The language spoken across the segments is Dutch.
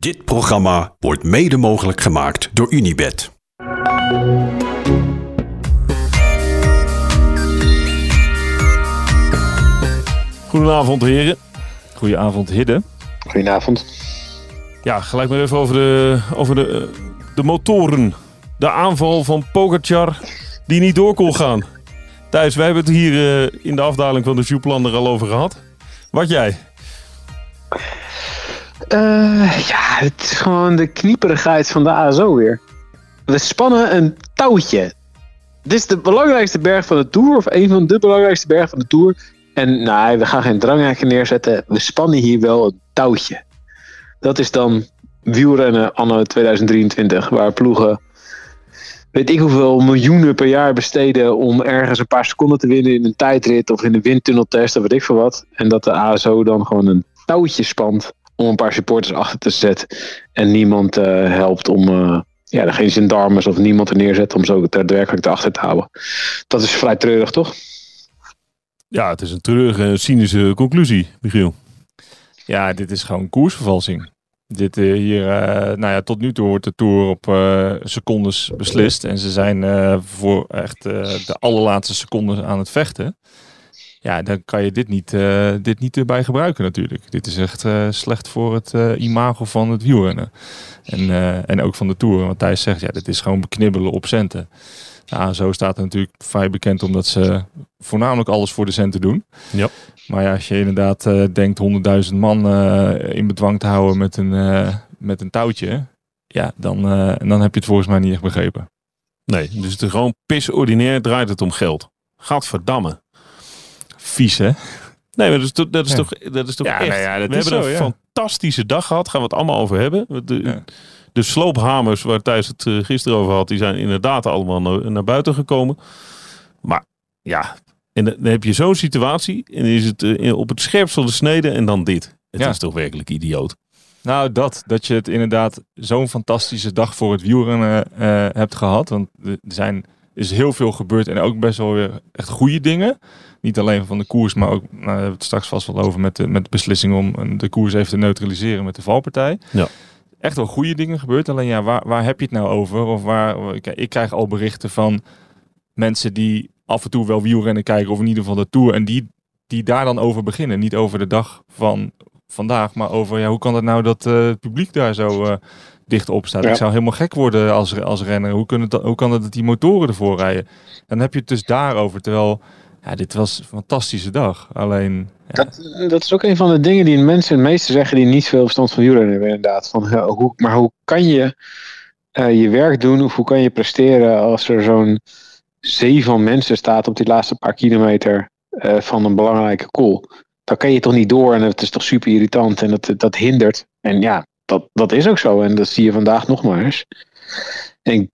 Dit programma wordt mede mogelijk gemaakt door Unibed. Goedenavond heren. Goedenavond, Hidde. Goedenavond. Ja, gelijk maar even over de, over de, eh, de motoren. De aanval van Pogacar die niet door kon gaan. Thijs, wij hebben het hier eh, in de afdaling van de Jouplan al over gehad. Wat jij? Eh, ja, het is gewoon de knieperigheid van de ASO weer. We spannen een touwtje. Dit is de belangrijkste berg van de Tour, of een van de belangrijkste bergen van de Tour. En nou, we gaan geen dranghekken neerzetten. We spannen hier wel een touwtje. Dat is dan wielrennen anno 2023, waar ploegen weet ik hoeveel miljoenen per jaar besteden om ergens een paar seconden te winnen in een tijdrit of in een windtunneltest of weet ik veel wat. En dat de ASO dan gewoon een touwtje spant om een paar supporters achter te zetten. En niemand uh, helpt om, uh, ja, er geen gendarmes of niemand er neerzet om zo daadwerkelijk erachter te houden. Dat is vrij treurig, toch? Ja, het is een treurige, cynische conclusie, Michiel. Ja, dit is gewoon koersvervalsing. Dit uh, hier, nou ja, tot nu toe wordt de Tour op secondes beslist. En ze zijn voor echt de allerlaatste secondes aan het vechten. Ja, dan kan je dit niet, uh, dit niet erbij gebruiken natuurlijk. Dit is echt uh, slecht voor het uh, imago van het wielrennen. En, en ook van de Tour. Want Thijs zegt, ja, dit is gewoon beknibbelen op centen. Ja, zo staat het natuurlijk vrij bekend omdat ze voornamelijk alles voor de centen doen. Ja. Maar ja, als je inderdaad denkt 100.000 man in bedwang te houden met een, met een touwtje. Ja, dan, dan heb je het volgens mij niet echt begrepen. Nee, dus het is gewoon pis ordinair draait het om geld. Gadverdamme vies, hè? Nee, maar dat is, toch, dat is ja. toch, dat is toch ja, echt... Nou ja, dat we hebben zo, een ja. fantastische dag gehad. Gaan we het allemaal over hebben. De, de sloophamers waar Thijs het uh, gisteren over had, die zijn inderdaad allemaal naar, naar buiten gekomen. Maar ja, en dan heb je zo'n situatie en is het uh, op het scherpst van de snede en dan dit. Het is toch werkelijk idioot. Nou, dat. Dat je het inderdaad zo'n fantastische dag voor het wielrennen uh, hebt gehad. Want er zijn, is heel veel gebeurd en ook best wel weer echt goede dingen. Niet alleen van de koers, maar ook, nou, daar hebben we het straks vast wel over met de, met de beslissing om de koers even te neutraliseren met de valpartij. Ja. Echt wel goede dingen gebeurd. Alleen ja, waar, waar heb je het nou over? Of waar, ik krijg al berichten van mensen die af en toe wel wielrennen kijken, of in ieder geval de Tour. En die, die daar dan over beginnen. Niet over de dag van vandaag, maar over ja, hoe kan het nou dat uh, het publiek daar zo uh, dicht op staat. Ja. Ik zou helemaal gek worden als, als renner. Hoe, kunnen hoe kan het dat die motoren ervoor rijden? Dan heb je het dus daarover. Terwijl ja, dit was een fantastische dag. Alleen. Dat, dat is ook een van de dingen die mensen het meeste zeggen die niet veel verstand van wielrennen hebben, inderdaad. Van, hoe, maar hoe kan je uh, je werk doen of hoe kan je presteren als er zo'n zee van mensen staat op die laatste paar kilometer uh, van een belangrijke call? Dan kan je toch niet door en het is toch super irritant en dat, dat hindert. En ja, dat, dat is ook zo en dat zie je vandaag nog maar eens. En ik,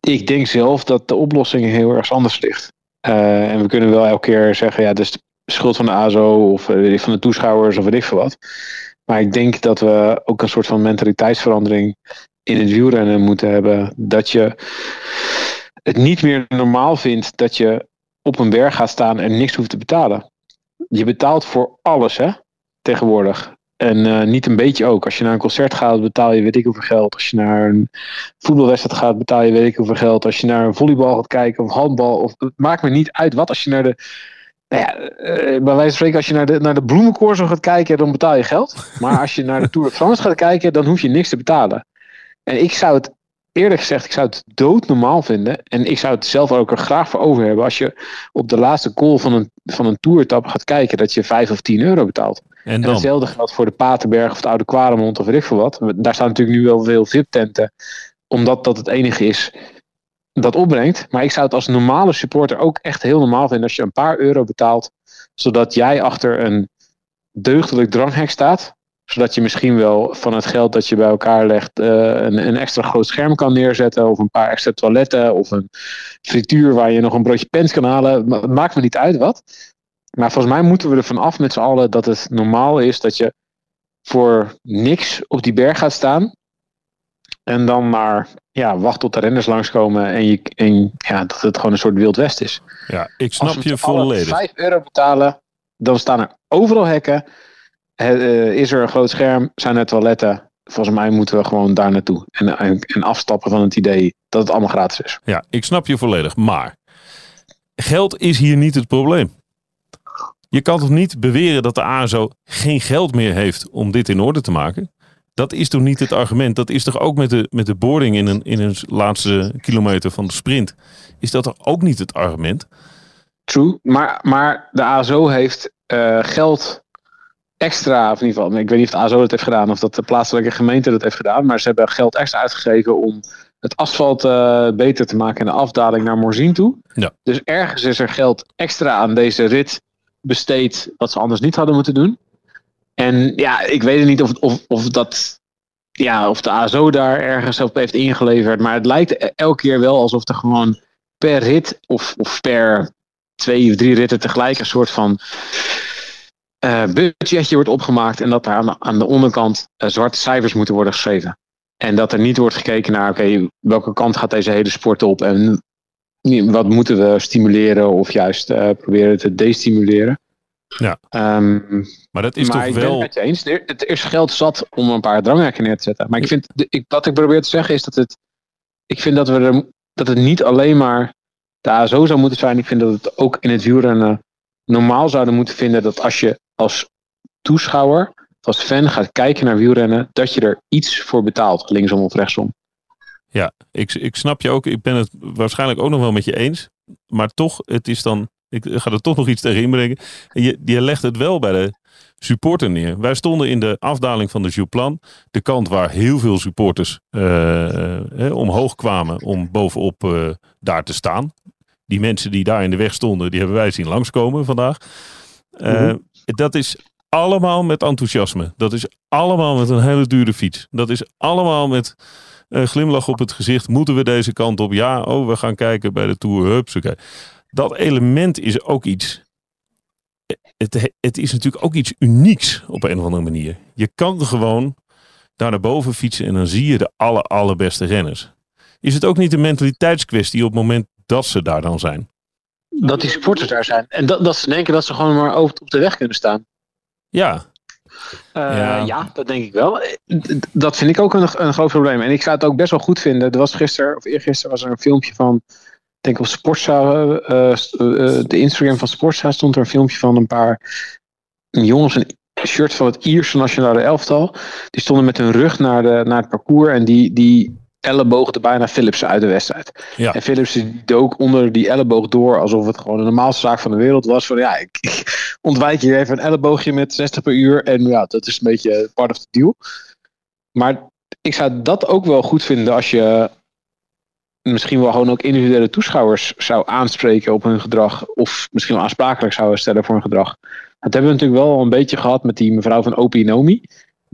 ik denk zelf dat de oplossing heel erg anders ligt. Uh, en we kunnen wel elke keer zeggen, ja, dat is de schuld van de ASO of uh, van de toeschouwers of weet ik veel wat. Maar ik denk dat we ook een soort van mentaliteitsverandering in het wielrennen moeten hebben. Dat je het niet meer normaal vindt dat je op een berg gaat staan en niks hoeft te betalen. Je betaalt voor alles, hè, tegenwoordig. En uh, niet een beetje ook. Als je naar een concert gaat, betaal je weet ik hoeveel geld. Als je naar een voetbalwedstrijd gaat, betaal je weet ik hoeveel geld. Als je naar een volleybal gaat kijken of handbal, of, het maakt me niet uit wat. Als je naar de, nou ja, uh, bij wijze van spreken, als je naar de, naar de bloemencorso gaat kijken, dan betaal je geld. Maar als je naar de Tour de France gaat kijken, dan hoef je niks te betalen. En ik zou het, eerlijk gezegd, ik zou het doodnormaal vinden. En ik zou het zelf ook er graag voor over hebben. Als je op de laatste call van een, van een toertap gaat kijken, dat je 5 of 10 euro betaalt. En, dan? en hetzelfde geldt voor de Paterberg of de Oude Kwaremond of weet ik veel wat. Daar staan natuurlijk nu wel veel VIP-tenten. Omdat dat het enige is dat opbrengt. Maar ik zou het als normale supporter ook echt heel normaal vinden als je een paar euro betaalt. Zodat jij achter een deugdelijk dranghek staat. Zodat je misschien wel van het geld dat je bij elkaar legt uh, een, een, extra groot scherm kan neerzetten. Of een paar extra toiletten. Of een frituur waar je nog een broodje pens kan halen. Het maakt me niet uit wat. Maar volgens mij moeten we er vanaf met z'n allen dat het normaal is dat je voor niks op die berg gaat staan. En dan maar ja, wacht tot de renners langskomen en, je, en ja, dat het gewoon een soort Wild West is. Ja, ik snap je volledig. Als we 5 euro betalen, dan staan er overal hekken. Uh, is er een groot scherm, zijn er toiletten. volgens mij moeten we gewoon daar naartoe. En, en, afstappen van het idee dat het allemaal gratis is. Ja, ik snap je volledig. Maar geld is hier niet het probleem. Je kan toch niet beweren dat de ASO geen geld meer heeft om dit in orde te maken? Dat is toch niet het argument? Dat is toch ook met de, met de boarding in een, in een laatste kilometer van de sprint? Is dat toch ook niet het argument? True, maar, maar de ASO heeft uh, geld extra, of in ieder geval, ik weet niet of de ASO dat heeft gedaan of dat de plaatselijke gemeente dat heeft gedaan, maar ze hebben geld extra uitgegeven om het asfalt uh, beter te maken en de afdaling naar Morzine toe. Ja. Dus ergens is er geld extra aan deze rit besteed wat ze anders niet hadden moeten doen. En ja, ik weet niet of, of, of dat. Ja, of de ASO daar ergens op heeft ingeleverd. Maar het lijkt e-, elke keer wel alsof er gewoon per rit of, of per twee of drie ritten tegelijk een soort van uh, budgetje wordt opgemaakt. En dat daar aan de, aan de onderkant uh, zwarte cijfers moeten worden geschreven. En dat er niet wordt gekeken naar, oké, welke kant gaat deze hele sport op? En wat moeten we stimuleren of juist uh, proberen te destimuleren? Ja. Um, maar dat is toch ik wel. Ben het, eens. Het is geld zat om een paar dranghekken neer te zetten. Maar ik vind, ik, wat ik probeer te zeggen is dat het. Ik vind dat, we er, dat het niet alleen maar de ASO zou moeten zijn. Ik vind dat het ook in het wielrennen normaal zouden moeten vinden dat als je als toeschouwer, als fan gaat kijken naar wielrennen, dat je er iets voor betaalt, linksom of rechtsom. Ja, ik, ik snap je ook. Ik ben het waarschijnlijk ook nog wel met je eens. Maar toch, het is dan. Ik ga er toch nog iets tegen inbrengen. Je, je legt het wel bij de supporter neer. Wij stonden in de afdaling van de Jouplan. De kant waar heel veel supporters uh, omhoog kwamen om bovenop uh, daar te staan. Die mensen die daar in de weg stonden, die hebben wij zien langskomen vandaag. Uh, Dat is allemaal met enthousiasme. Dat is allemaal met een hele dure fiets. Dat is allemaal met een glimlach op het gezicht. Moeten we deze kant op? Ja, oh, we gaan kijken bij de Tour. Hupsakee. Dat element is ook iets. Het, het is natuurlijk ook iets unieks op een of andere manier. Je kan gewoon daar naar boven fietsen en dan zie je de aller, allerbeste renners. Is het ook niet een mentaliteitskwestie op het moment dat ze daar dan zijn? Dat die supporters daar zijn. En dat, dat ze denken dat ze gewoon maar over op de weg kunnen staan. Ja, ja. ja. dat denk ik wel. Dat vind ik ook een, een groot probleem. En ik zou het ook best wel goed vinden. Er was gisteren, of eergisteren, was er een filmpje van. Ik denk op Sportza, uh, uh, de Instagram van Sportza stond er een filmpje van een paar jongens een shirt van het Ierse nationale elftal. Die stonden met hun rug naar, de, naar het parcours en die, die elleboogde bijna Philips uit de wedstrijd. Ja. En Philips dook onder die elleboog door alsof het gewoon de normaalste zaak van de wereld was. Van ja, ik, ontwijk je even een elleboogje met 60 per uur. En ja, dat is een beetje part of the deal. Maar ik zou dat ook wel goed vinden als je misschien wel gewoon ook individuele toeschouwers zou aanspreken op hun gedrag. Of misschien wel aansprakelijk zouden stellen voor hun gedrag. Dat hebben we natuurlijk wel al een beetje gehad met die mevrouw van Opinomi.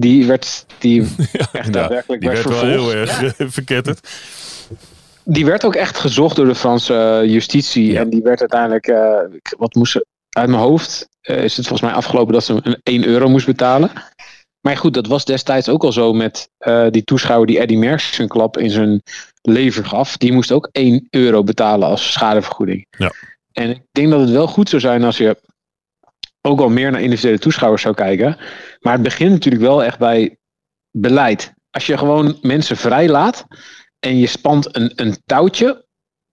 Die werd, die echt daadwerkelijk die werd, werd wel heel erg ja. verketterd. Die werd ook echt gezocht door de Franse justitie. En die werd uiteindelijk, uh, wat moest ze, uit mijn hoofd uh, is het volgens mij afgelopen dat ze een 1 euro moest betalen. Maar goed, dat was destijds ook al zo met uh, die toeschouwer die Eddie Merckx een klap in zijn lever gaf. Die moest ook 1 euro betalen als schadevergoeding. Ja. En ik denk dat het wel goed zou zijn als je ook al meer naar individuele toeschouwers zou kijken. Maar het begint natuurlijk wel echt bij beleid. Als je gewoon mensen vrijlaat en je spant een, een touwtje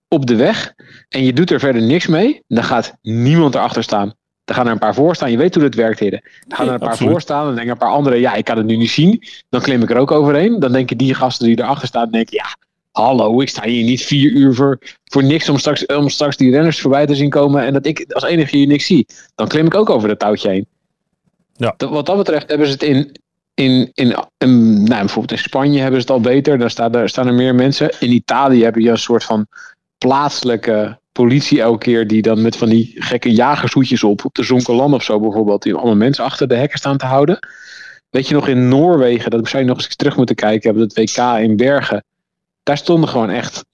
op de weg en je doet er verder niks mee, dan gaat niemand erachter staan. Dan gaan er een paar voor staan. Je weet hoe dat werkt, heren. Dan gaan er een paar voor staan. Dan denken een paar anderen, ja, ik kan het nu niet zien. Dan klim ik er ook overheen. Dan denken die gasten die erachter staan, denken, ja, hallo, ik sta hier niet vier uur voor, voor niks om straks, om straks die renners voorbij te zien komen en dat ik als enige hier niks zie. Dan klim ik ook over dat touwtje heen. Ja. wat dat betreft hebben ze het in, in, in, nou, bijvoorbeeld in Spanje hebben ze het al beter. Daar staan er, staan er meer mensen. In Italië heb je een soort van plaatselijke politie elke keer die dan met van die gekke jagershoedjes op, op de Zonkerland of zo bijvoorbeeld, die allemaal mensen achter de hekken staan te houden. Weet je nog in Noorwegen, dat zou je nog eens terug moeten kijken, hebben het WK in Bergen daar stonden gewoon echt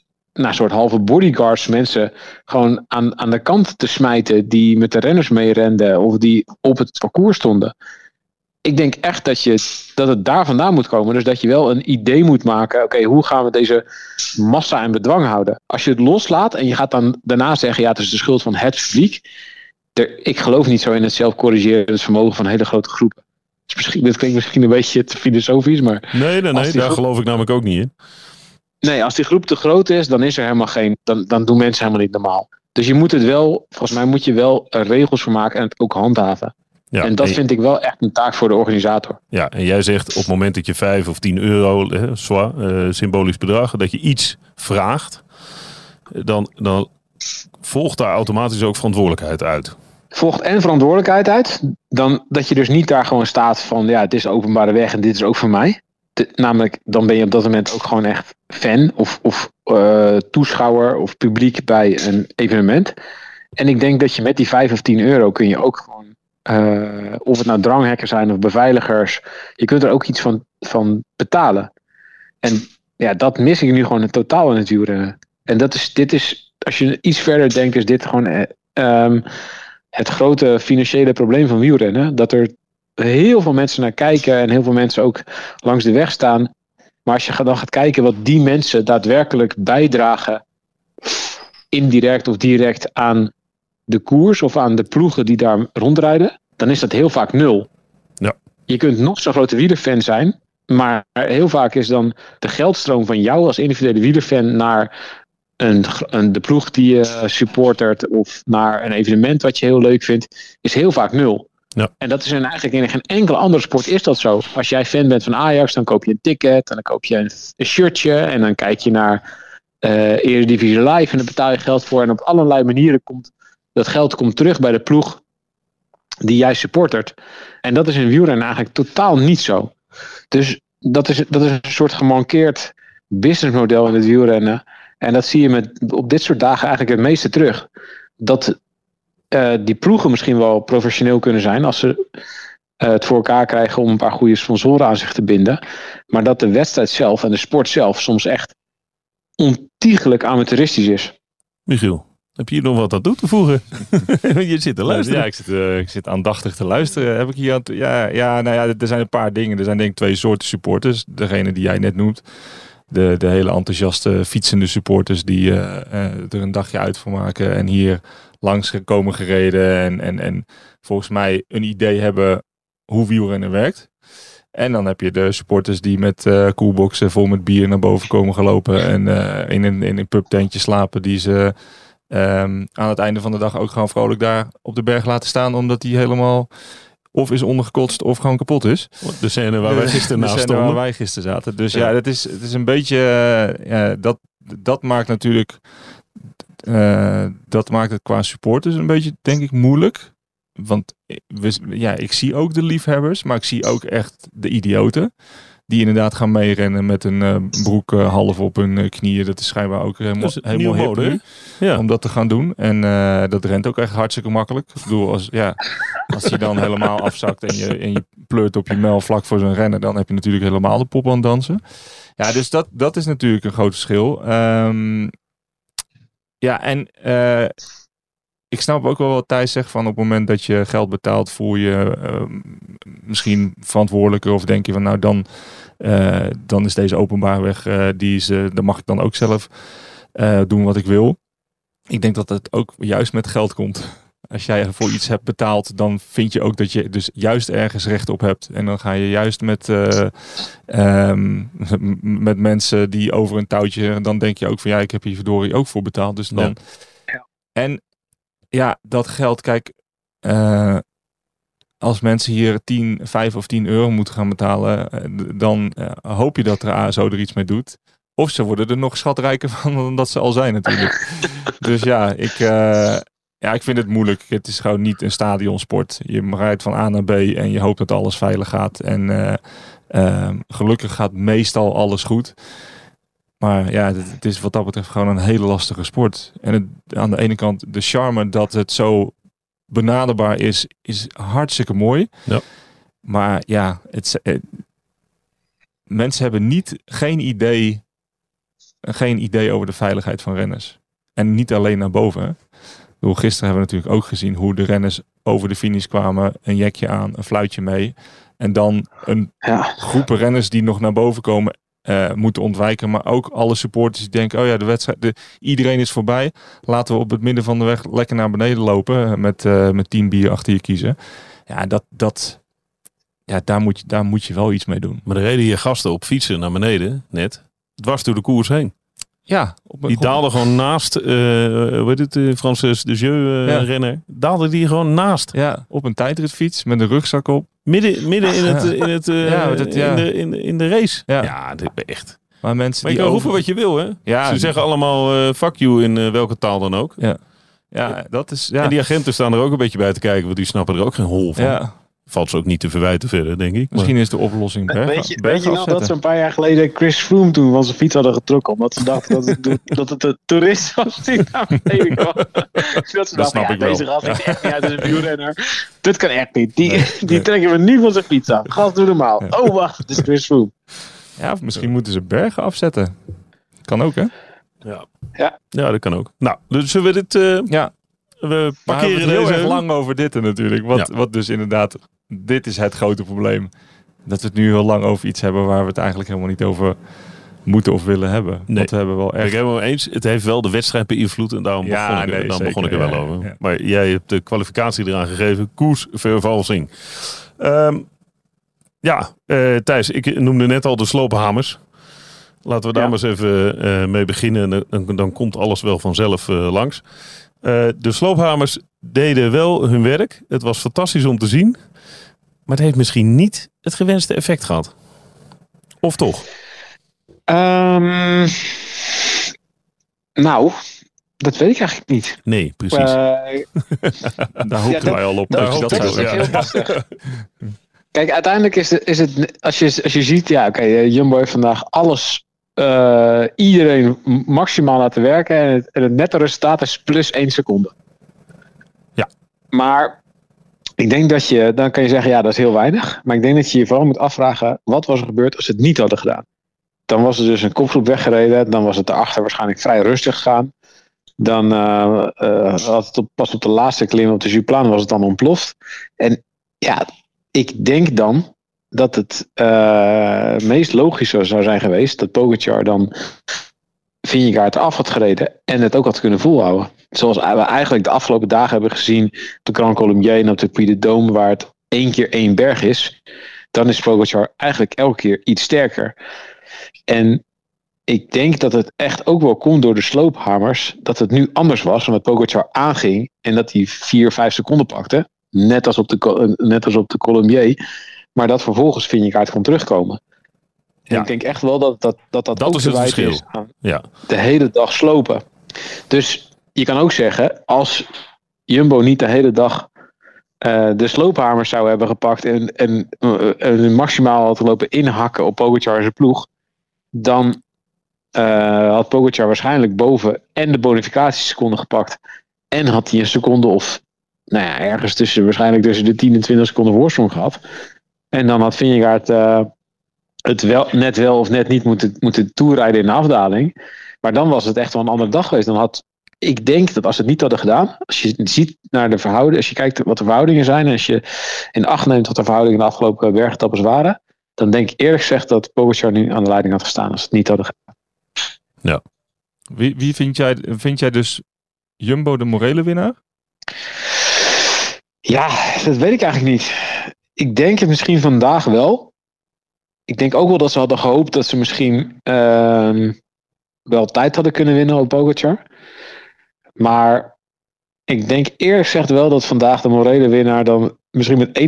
nou, soort halve bodyguards mensen gewoon aan, aan de kant te smijten die met de renners meerenden of die op het parcours stonden. Ik denk echt dat, je, dat het daar vandaan moet komen. Dus dat je wel een idee moet maken. Oké, hoe gaan we deze massa in bedwang houden? Als je het loslaat en je gaat dan daarna zeggen: ja, het is de schuld van het publiek. ik geloof niet zo in het zelfcorrigerend vermogen van hele grote groepen. Dit klinkt misschien een beetje te filosofisch, maar... Nee, nee, nee, daar geloof ik namelijk ook niet in. Nee, als die groep te groot is, dan is er helemaal geen... Dan, dan doen mensen helemaal niet normaal. Dus je moet het wel, volgens mij moet je wel regels voor maken en het ook handhaven. Ja, en dat vind ik wel echt een taak voor de organisator. Ja, en jij zegt op het moment dat je 5 of 10 euro, eh, symbolisch bedrag, dat je iets vraagt, dan, dan volgt daar automatisch ook verantwoordelijkheid uit. Volgt en verantwoordelijkheid uit, dan dat je dus niet daar gewoon staat van ja, het is openbare weg en dit is ook voor mij. Namelijk, dan ben je op dat moment ook gewoon echt fan of, of uh, toeschouwer of publiek bij een evenement. En ik denk dat je met die 5 of 10 euro kun je ook gewoon, uh, of het nou dranghekken zijn of beveiligers, je kunt er ook iets van, van betalen. En ja, dat mis ik nu gewoon in totaal in het wielrennen. En dat is, dit is, als je iets verder denkt, is dit gewoon um, het grote financiële probleem van wielrennen. Dat er heel veel mensen naar kijken en heel veel mensen ook langs de weg staan. Maar als je dan gaat kijken wat die mensen daadwerkelijk bijdragen, indirect of direct aan de koers of aan de ploegen die daar rondrijden, dan is dat heel vaak nul. Ja. Je kunt nog zo'n grote wielerfan zijn, maar heel vaak is dan de geldstroom van jou als individuele wielerfan naar een, een, de ploeg die je supportert of naar een evenement wat je heel leuk vindt, is heel vaak nul. En dat is in eigenlijk in geen enkele andere sport is dat zo. Als jij fan bent van Ajax, dan koop je een ticket en dan koop je een, een shirtje en dan kijk je naar uh, Eredivisie Live en dan betaal je geld voor. En op allerlei manieren komt dat geld komt terug bij de ploeg die jij supportert. En dat is in wielrennen eigenlijk totaal niet zo. Dus dat is, dat is een soort gemankeerd businessmodel in het wielrennen. En dat zie je met, op dit soort dagen eigenlijk het meeste terug. Dat uh, die ploegen misschien wel professioneel kunnen zijn als ze uh, het voor elkaar krijgen om een paar goede sponsoren aan zich te binden. Maar dat de wedstrijd zelf en de sport zelf soms echt ontiegelijk amateuristisch is. Michiel, heb je hier nog wat aan toe te voegen? je zit te luisteren. Ja, ik zit, uh, ik zit aandachtig te luisteren. Heb ik hier aan ja, ja, nou ja, er zijn een paar dingen. Er zijn denk ik twee soorten supporters. Degene die jij net noemt de, de hele enthousiaste fietsende supporters die uh, er een dagje uit voor maken en hier langs gekomen gereden en, en, en volgens mij een idee hebben hoe wielrennen werkt. En dan heb je de supporters die met uh, koelboxen vol met bier naar boven komen gelopen en in een, in een pubtentje slapen die ze um, aan het einde van de dag ook gewoon vrolijk daar op de berg laten staan omdat die helemaal of is ondergekotst of gewoon kapot is. De scène waar wij gisteren naast stonden. waar wij gisteren zaten. Dus ja, dat is, het is een beetje, uh, ja, dat, dat maakt natuurlijk, uh, dat maakt het qua supporters een beetje, denk ik, moeilijk. Want we, ja, ik zie ook de liefhebbers, maar ik zie ook echt de idioten. Die inderdaad gaan meerennen met een uh, broek uh, half op hun knieën. Dat is schijnbaar ook helemaal, dus helemaal hip mode, ja. om dat te gaan doen. En dat rent ook echt hartstikke makkelijk. Ik bedoel, als, ja, als hij dan helemaal afzakt en je, en je pleurt op je mel vlak voor zijn rennen, dan heb je natuurlijk helemaal de pop aan dansen. Ja, dus dat, dat is natuurlijk een groot verschil. Um, ja, en ik snap ook wel wat Thijs zegt van op het moment dat je geld betaalt, voel je uh, misschien verantwoordelijker of denk je van nou dan, uh, dan is deze openbaar weg, die is, dan mag ik dan ook zelf doen wat ik wil. Ik denk dat het ook juist met geld komt. Als jij voor iets hebt betaald, dan vind je ook dat je dus juist ergens recht op hebt. En dan ga je juist met, um, met mensen die over een touwtje, dan denk je ook van ja, ik heb hier verdorie ook voor betaald. Dus dan. Ja. En ja, dat geld, kijk, uh, als mensen hier 10, 5 of 10 euro moeten gaan betalen, uh, dan uh, hoop je dat de ASO er iets mee doet. Of ze worden er nog schatrijker van dan dat ze al zijn natuurlijk. dus ja, ik, ja, ik vind het moeilijk. Het is gewoon niet een stadionsport. Je rijdt van A naar B en je hoopt dat alles veilig gaat. En gelukkig gaat meestal alles goed. Maar ja, het, is wat dat betreft gewoon een hele lastige sport. En het, aan de ene kant de charme dat het zo benaderbaar is, is hartstikke mooi. Ja. Maar ja, het, mensen hebben niet, geen idee, geen idee over de veiligheid van renners. En niet alleen naar boven. Gisteren hebben we natuurlijk ook gezien hoe de renners over de finish kwamen, een jekje aan, een fluitje mee. En dan een ja. groepen renners die nog naar boven komen uh, moeten ontwijken. Maar ook alle supporters die denken, oh ja, de wedstrijd, de, iedereen is voorbij. Laten we op het midden van de weg lekker naar beneden lopen met, uh, met tien bier achter je kiezen. Ja, dat, dat, Ja, daar moet, je, daar moet je wel iets mee doen. Maar er reden hier gasten op fietsen naar beneden, net. Dwars door de koers heen. Ja. Op die daalde gewoon naast, uh, hoe heet het, uh, Francis de Jeu uh, renner. Daalde die gewoon naast. Ja, op een tijdritfiets met een rugzak op. Midden, midden in, het, in, het, ja, het, ja. in, de, in, in de race. Ja, ja dit echt. Maar mensen maar je kan over... roepen wat je wil, hè? Ja, Ze zeggen allemaal fuck you in welke taal dan ook. Ja. Ja, dat is... Ja. En die agenten staan er ook een beetje bij te kijken, want die snappen er ook geen hol van. Ja valt ze ook niet te verwijten verder, denk ik. Misschien is de oplossing berg, Weet je, weet je nog dat ze een paar jaar geleden Chris Froome toen van zijn fiets hadden getrokken, omdat ze dachten dat het, dat het een toerist was die naar beneden kwam. dat ze dachten, ja, deze gast is echt niet uit een wielrenner. Dit kan echt niet. Die, die trekken we nu van zijn fiets af. Gast, doe normaal. Oh, wacht, het is Chris Froome. Ja, of misschien moeten ze bergen afzetten. Kan ook, hè? Ja. Ja. ja, dat kan ook. Nou, dus zullen we dit... Uh, ja. We parkeren we heel erg lang over dit natuurlijk. Wat, wat dus inderdaad dit is het grote probleem. Dat we het nu heel lang over iets hebben waar we het eigenlijk helemaal niet over moeten of willen hebben. Nee. Want we hebben wel echt... Ik het eens. Het heeft wel de wedstrijd beïnvloed en daarom begon, ik, nee, dan begon ik er wel over. Maar jij hebt de kwalificatie eraan gegeven. Koersvervalsing. Um, ja, uh, Thijs, ik noemde net al de sloophamers. Laten we daar maar eens even uh, mee beginnen. Dan, dan, komt alles wel vanzelf uh, langs. De sloophamers deden wel hun werk. Het was fantastisch om te zien. Maar het heeft misschien niet het gewenste effect gehad. Of toch? Um, nou, dat weet ik eigenlijk niet. Nee, precies. Uh, Daar hoopten wij al op. Dat, dat, dat is ja. heel lastig. Kijk, uiteindelijk is het, is het als, je, als je ziet, ja, oké, okay, eh, Jumbo heeft vandaag alles, uh, iedereen maximaal laten werken en het, en het nette resultaat is plus 1 seconde. Ja. Maar ik denk dat je, dan kan je zeggen, ja, dat is heel weinig. Maar ik denk dat je je vooral moet afvragen, wat was er gebeurd als ze het niet hadden gedaan? Dan was er dus een kopgroep weggereden. Dan was het erachter waarschijnlijk vrij rustig gegaan. Dan uh, uh, had het op, pas op de laatste klim op de Juplan was het dan ontploft. En ja, ik denk dan dat het uh, meest logische zou zijn geweest dat Pogacar dan Vingegaard af had gereden en het ook had kunnen volhouden. Zoals we eigenlijk de afgelopen dagen hebben gezien op de Grand Colombier en de Puy de waar het één keer één berg is, dan is Pogacar eigenlijk elke keer iets sterker. En ik denk dat het echt ook wel komt door de sloophamers, dat het nu anders was, omdat Pogacar aanging en dat hij 4, 5 seconden pakte, net als op de, net als op de Colombier, maar dat vervolgens Vingegaard kon terugkomen. Ja. Ik denk echt wel dat dat, dat, dat, dat ook is het verschil. Is ja. de hele dag slopen. Dus je kan ook zeggen, als Jumbo niet de hele dag uh, de sloophamers zou hebben gepakt en, en, uh, maximaal had lopen inhakken op Pogacar en zijn ploeg, dan uh, had Pogacar waarschijnlijk boven en de bonificatieseconde gepakt en had hij een seconde of nou ja, ergens tussen, waarschijnlijk tussen de 10 en 20 seconden voorsprong gehad. En dan had Vingegaard het wel, net wel of net niet moeten, moeten toerijden in de afdaling. Maar dan was het echt wel een andere dag geweest. Dan had ik denk dat als ze het niet hadden gedaan, als je ziet naar de verhoudingen, als je kijkt wat de verhoudingen zijn, en als je in acht neemt wat de verhoudingen de afgelopen bergetappes waren, dan denk ik eerlijk gezegd dat Pogacar nu aan de leiding had gestaan als ze het niet hadden gedaan. Ja. Wie, wie vind, jij, vind jij dus Jumbo de morele winnaar? Ja, dat weet ik eigenlijk niet. Ik denk het misschien vandaag wel ik denk ook wel dat ze hadden gehoopt dat ze misschien uh, wel tijd hadden kunnen winnen op Pogacar. Maar ik denk eerlijk gezegd wel dat vandaag de morele winnaar dan misschien met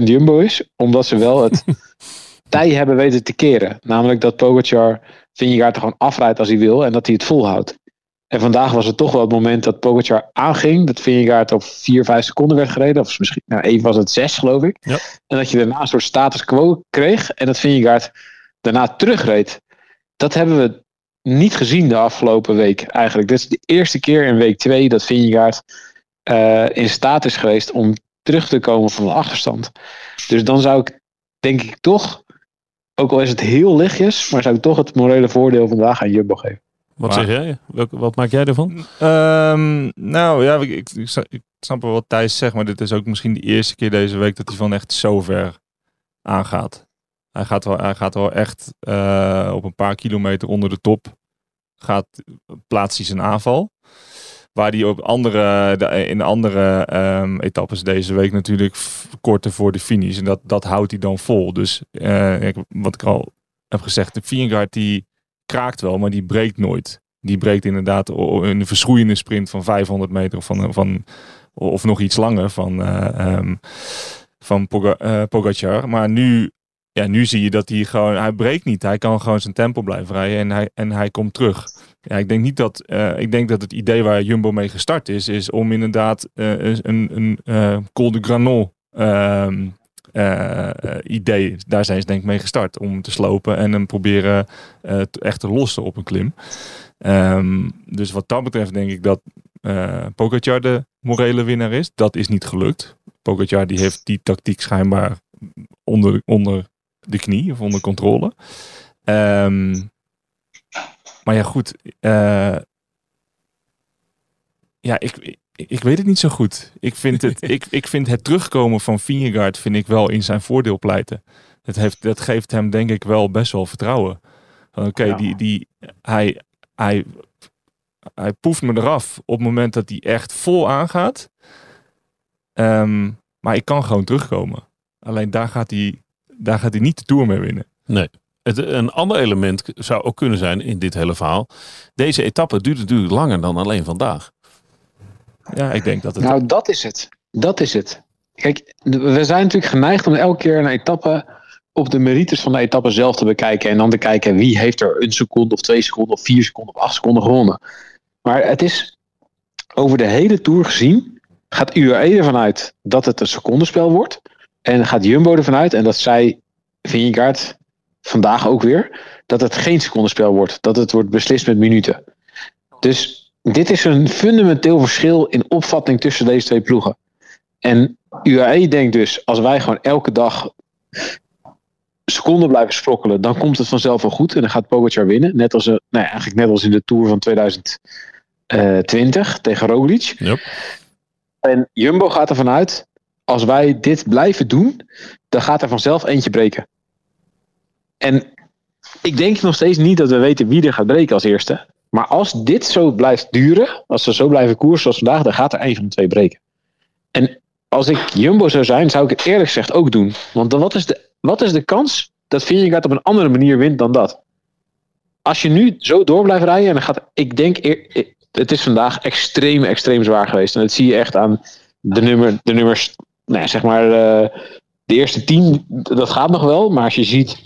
51% Jumbo is. Omdat ze wel het tij hebben weten te keren. Namelijk dat Pogacar Vingegaard er gewoon afrijdt als hij wil en dat hij het volhoudt. En vandaag was het toch wel het moment dat Pogacar aanging. Dat Vingegaard op 4, 5 seconden werd gereden. Of misschien, nou even was het 6 geloof ik. Ja. En dat je daarna een soort status quo kreeg. En dat Vingegaard daarna terugreed. Dat hebben we niet gezien de afgelopen week eigenlijk. Dit is de eerste keer in week 2 dat Vingegaard uh, in staat is geweest om terug te komen van de achterstand. Dus dan zou ik denk ik toch, ook al is het heel lichtjes, maar zou ik toch het morele voordeel vandaag aan Jumbo geven. Wat zeg jij? wat maak jij ervan? Um, nou ja, ik, ik, ik, snap wel wat Thijs zegt, maar dit is ook misschien de eerste keer deze week dat hij van echt zo ver aangaat. Hij gaat wel, hij gaat wel echt uh, op een paar kilometer onder de top. Gaat, plaatst hij zijn aanval. Waar die op andere, in andere um, etappes deze week natuurlijk korter voor de finish. En dat, dat houdt hij dan vol. Dus uh, wat ik al heb gezegd, de Vingegaard die kraakt wel, maar die breekt nooit. Die breekt inderdaad in een verschroeiende sprint van 500 meter of, van, van, of nog iets langer van, uh, um, van Pogacar. Maar nu ja, nu zie je dat hij gewoon, hij breekt niet. Hij kan gewoon zijn tempo blijven rijden en hij, en hij komt terug. Ja, ik denk niet dat, uh, ik denk dat het idee waar Jumbo mee gestart is, is om inderdaad een, een Col de Granon ehm, idee, daar zijn ze denk ik mee gestart, om te slopen en hem proberen echt te lossen op een klim. Um, dus wat dat betreft denk ik dat uh, de morele winnaar is. Dat is niet gelukt. Pogacar die heeft die tactiek schijnbaar onder, onder de knie of onder controle. Um, maar ja, goed. Ja, ik, ik, weet het niet zo goed. Ik vind het, ik, ik vind het terugkomen van Vingegaard vind ik wel in zijn voordeel pleiten. Dat, heeft, dat geeft hem denk ik wel best wel vertrouwen. Oké, die, die, hij, hij, hij poeft me eraf op het moment dat hij echt vol aangaat. Um, maar ik kan gewoon terugkomen. Alleen daar gaat hij daar gaat hij niet de Tour mee winnen. Nee. Het, een ander element zou ook kunnen zijn in dit hele verhaal. Deze etappe duurt natuurlijk langer dan alleen vandaag. Ja, ik denk dat het... Nou, dat is het. Dat is het. Kijk, we zijn natuurlijk geneigd om elke keer een etappe op de merites van de etappe zelf te bekijken. En dan te kijken wie heeft er een seconde of twee seconden of vier seconden of acht seconden gewonnen. Maar het is over de hele Tour gezien, gaat UAE ervan uit dat het een secondenspel wordt. En gaat Jumbo ervan uit, en dat zei Vingegaard vandaag ook weer, dat het geen secondenspel wordt. Dat het wordt beslist met minuten. Dus dit is een fundamenteel verschil in opvatting tussen deze twee ploegen. En UAE denkt dus, als wij gewoon elke dag seconden blijven sprokkelen, dan komt het vanzelf wel goed. En dan gaat Pogacar winnen. Net als, nou ja, eigenlijk net als in de Tour van 2020 tegen Roglic. Yep. En Jumbo gaat ervan uit, als wij dit blijven doen, dan gaat er vanzelf eentje breken. En ik denk nog steeds niet dat we weten wie er gaat breken als eerste. Maar als dit zo blijft duren, als ze zo blijven koersen zoals vandaag, dan gaat er een van de twee breken. En als ik Jumbo zou zijn, zou ik het eerlijk gezegd ook doen. Want dan wat is de, wat is de kans dat Vingegaard op een andere manier wint dan dat? Als je nu zo door blijft rijden, en dan gaat, ik denk, het is vandaag extreem, extreem zwaar geweest. En dat zie je echt aan de, nummer, de nummers nou, zeg maar, uh, de eerste tien, dat gaat nog wel. Maar als je ziet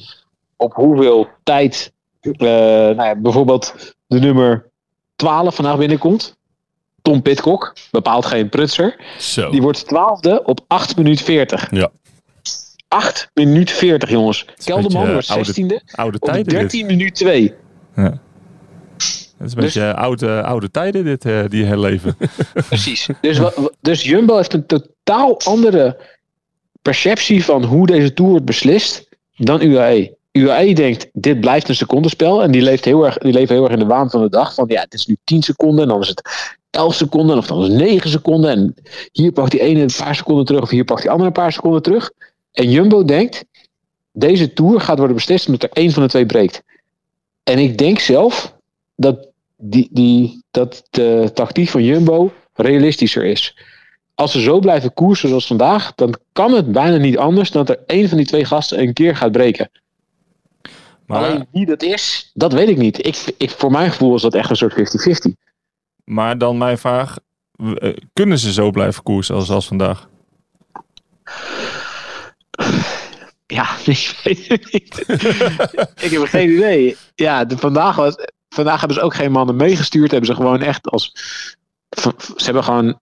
op hoeveel tijd uh, nou ja, bijvoorbeeld de nummer 12 vandaag binnenkomt. Tom Pitcock, bepaalt geen prutser. Zo. Die wordt twaalfde op 8 minuut 40. Ja. 8 minuut 40, jongens. Kelderman wordt 16e. Oude, oude tijden. 13 minuut 2. Ja. Het is een dus, beetje oude, oude tijden, dit, uh, die herleven. Precies. Dus, dus Jumbo heeft een totaal andere perceptie van hoe deze tour wordt beslist dan UAE. UAE denkt, dit blijft een secondenspel. En die leeft heel erg, die leeft heel erg in de waan van de dag. Van ja, het is nu 10 seconden en dan is het 11 seconden of dan is het 9 seconden. En hier pakt die ene een paar seconden terug of hier pakt die andere een paar seconden terug. En Jumbo denkt, deze tour gaat worden beslist omdat er één van de twee breekt. En ik denk zelf dat die, die, dat de tactiek van Jumbo realistischer is. Als ze zo blijven koersen zoals vandaag, dan kan het bijna niet anders dan dat er één van die twee gasten een keer gaat breken. Maar, Alleen wie dat is, dat weet ik niet. Ik, ik, voor mijn gevoel is dat echt een soort 50-50. Maar dan mijn vraag, eh, kunnen ze zo blijven koersen als, als vandaag? Ja, ik weet het niet. ik heb geen idee. Ja, de, vandaag was, Vandaag hebben ze ook geen mannen meegestuurd. Hebben ze gewoon echt als. Ze hebben gewoon.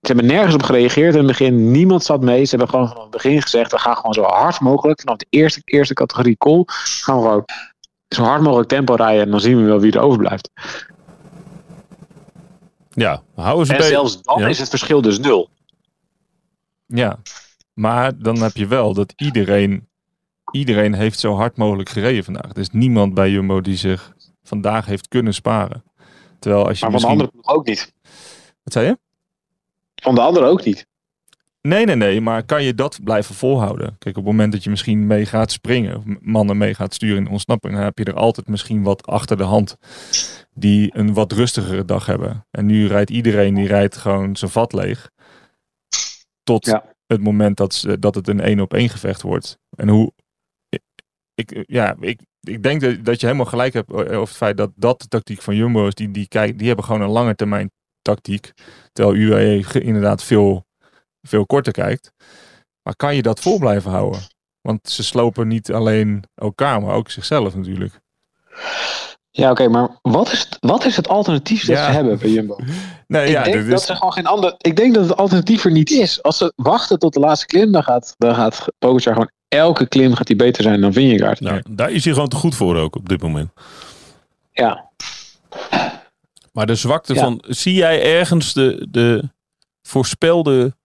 Ze hebben nergens op gereageerd in het begin. Niemand zat mee. Ze hebben gewoon van het begin gezegd: we gaan gewoon zo hard mogelijk. Vanaf de eerste, eerste categorie call. Gaan we gewoon zo hard mogelijk tempo rijden. En dan zien we wel wie er overblijft. Ja, houden ze En zelfs dan is het verschil dus nul. Ja, maar dan heb je wel dat iedereen, iedereen heeft zo hard mogelijk gereden vandaag. Er is niemand bij Jumbo die zich vandaag heeft kunnen sparen. Terwijl als je maar van de andere ook niet. Wat zei je? Van de andere ook niet. Nee, nee, nee. Maar kan je dat blijven volhouden? Kijk, op het moment dat je misschien mee gaat springen, of mannen mee gaat sturen in ontsnapping, dan heb je er altijd misschien wat achter de hand die een wat rustigere dag hebben. En nu rijdt iedereen, die rijdt gewoon zijn vat leeg. Tot het moment dat, dat het een één op één gevecht wordt. En hoe. Ik, ja, ik, ik denk dat, dat je helemaal gelijk hebt over het feit dat dat de tactiek van Jumbo is. Die, die, kijk, die hebben gewoon een lange termijn tactiek. Terwijl UAE inderdaad veel, veel korter kijkt. Maar kan je dat vol blijven houden? Want ze slopen niet alleen elkaar, maar ook zichzelf natuurlijk. Ja, oké, maar wat is, het, wat is het alternatief dat ze hebben bij Jumbo? Nee, ik ja, denk dat ze gewoon geen ander. Ik denk dat het alternatief er niet is. Als ze wachten tot de laatste klim, dan gaat, dan gaat Pogacar gewoon elke klim gaat hij beter zijn dan Vingegaard. Nou, daar is hij gewoon te goed voor ook op dit moment. Ja. Maar de zwakte van. Zie jij ergens de, de voorspelde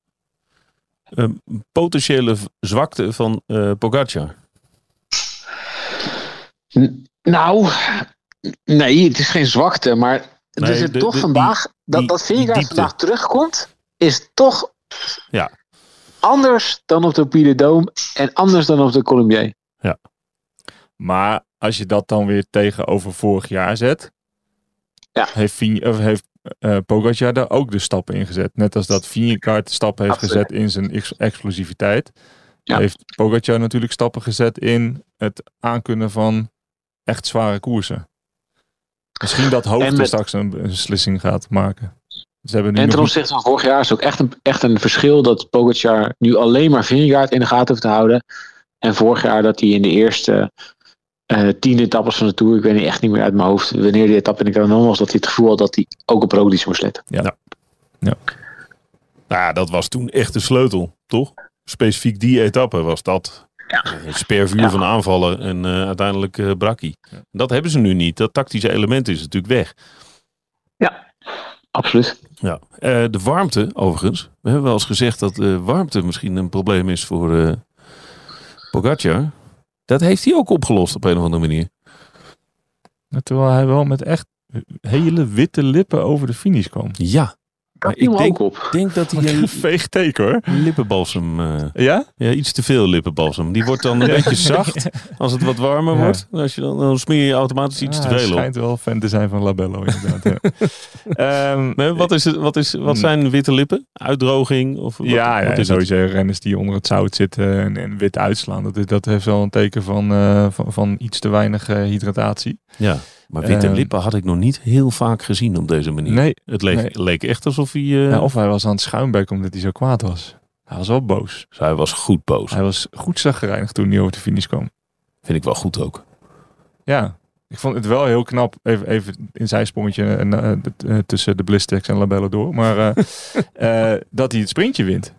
uh, potentiële zwakte van uh, Pogacar? nou, nee, het is geen zwakte, maar nee, er zit toch vandaag. dat dat vandaag terugkomt, is toch. Ja. Anders dan op de Puy Dome en anders dan op de Colombier. Ja. Maar als je dat dan weer tegenover vorig jaar zet, ja. heeft, of heeft uh, Pogacar daar ook de stappen in gezet. Net als dat Vingegaard stappen heeft gezet in zijn ex explosiviteit. Ja. Heeft Pogacar natuurlijk stappen gezet in het aankunnen van echt zware koersen. Misschien dat hoogte straks een, beslissing gaat maken. Ze hebben nu en ten opzichte van vorig jaar is ook echt een, echt een verschil dat Pogacar nu alleen maar Vingegaard in de gaten hoeft te houden. En vorig jaar dat hij in de eerste uh, tien etappes van de Tour, ik weet niet echt niet meer uit mijn hoofd, wanneer die etappe in de Canon was, dat hij het gevoel had dat hij ook op Roglic moest letten. Ja. ja. ja. Nou, dat was toen echt de sleutel, toch? Specifiek die etappe was dat. Ja. Een spervuur van aanvallen en uh, uiteindelijk uh, brak hij. Dat hebben ze nu niet. Dat tactische element is natuurlijk weg. Ja, absoluut. Ja. Uh, de warmte, overigens. We hebben wel eens gezegd dat de warmte misschien een probleem is voor uh, Pogacar. Dat heeft hij ook opgelost op een of andere manier. Terwijl hij wel met echt hele witte lippen over de finish kwam. Ja, maar ik denk, op. denk dat hij een veeg teken hoor. Lippenbalsem. Uh, ja? Ja, iets te veel lippenbalsem. Die wordt dan een beetje zacht als het wat warmer wordt. Als je dan, dan smeer je automatisch iets te veel op. Het schijnt wel fan te zijn van Labello inderdaad. um, wat, is het, wat, is, wat zijn witte lippen? Uitdroging? Of wat, ja, wat is sowieso renners die onder het zout zitten en, en wit uitslaan. Dat, dat heeft wel een teken van, uh, van, van, iets te weinig uh, hydratatie. Ja. Maar witte uh, lippen had ik nog niet heel vaak gezien op deze manier. Nee. Het leek, leek echt alsof hij... Uh... Ja, of hij was aan het schuimbekken omdat hij zo kwaad was. Hij was wel boos. Dus hij was goed boos. Hij was goed zaggerijnigd toen hij over de finish kwam. Vind ik wel goed ook. Ja, ik vond het wel heel knap. Even, even in zijn sprongetje uh, uh, tussen de Blistex en Labelle door. Maar dat hij het sprintje wint.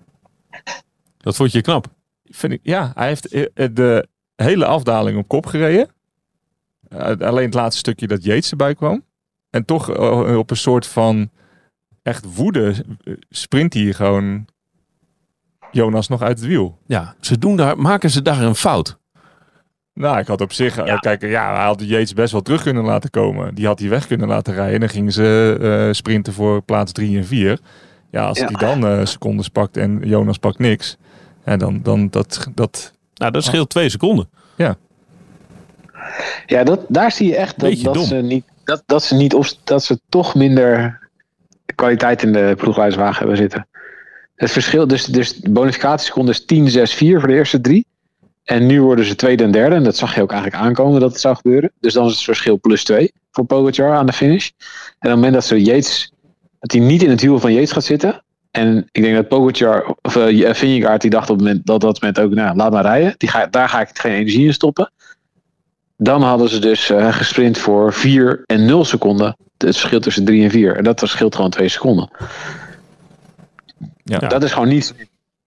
Dat vond je knap? Vind ik, ja, hij heeft de hele afdaling op kop gereden. Eh, alleen het laatste stukje dat Yates erbij kwam. En toch eh, op een soort van echt woede sprint hij gewoon Jonas nog uit het wiel. Ja, ze doen daar, maken ze daar een fout. Nou, ik had op zich, eh, ja. kijk, ja, hij had Yates best wel terug kunnen laten komen. Die had hij weg kunnen laten rijden. En dan gingen ze sprinten voor plaats 3 en 4. Ja, als hij dan uh, secondes pakt en Jonas pakt niks. En dan, dan dat, dat... Nou, dat scheelt twee seconden. Ja. Ja, dat, daar zie je echt dat, dat ze niet, dat, dat ze niet of dat ze toch minder kwaliteit in de ploegleiderswagen hebben zitten. Het verschil, dus, dus de bonificatieseconde is 10, 6, 4 voor de eerste drie. En nu worden ze tweede en derde. En dat zag je ook eigenlijk aankomen dat het zou gebeuren. Dus dan is het verschil plus 2 voor Pogacar aan de finish. En op het moment dat ze Yates, dat hij niet in het wiel van Yates gaat zitten. En ik denk dat Pogacar, of uh, Vingegaard, die dacht op het moment dat dat moment ook, nou, laat maar rijden. Die ga, daar ga ik geen energie in stoppen. Dan hadden ze dus uh, gesprint voor 4 en 0 seconden. Het verschil tussen 3 en 4. En dat verschilt gewoon 2 seconden. Ja. Dat is gewoon niet.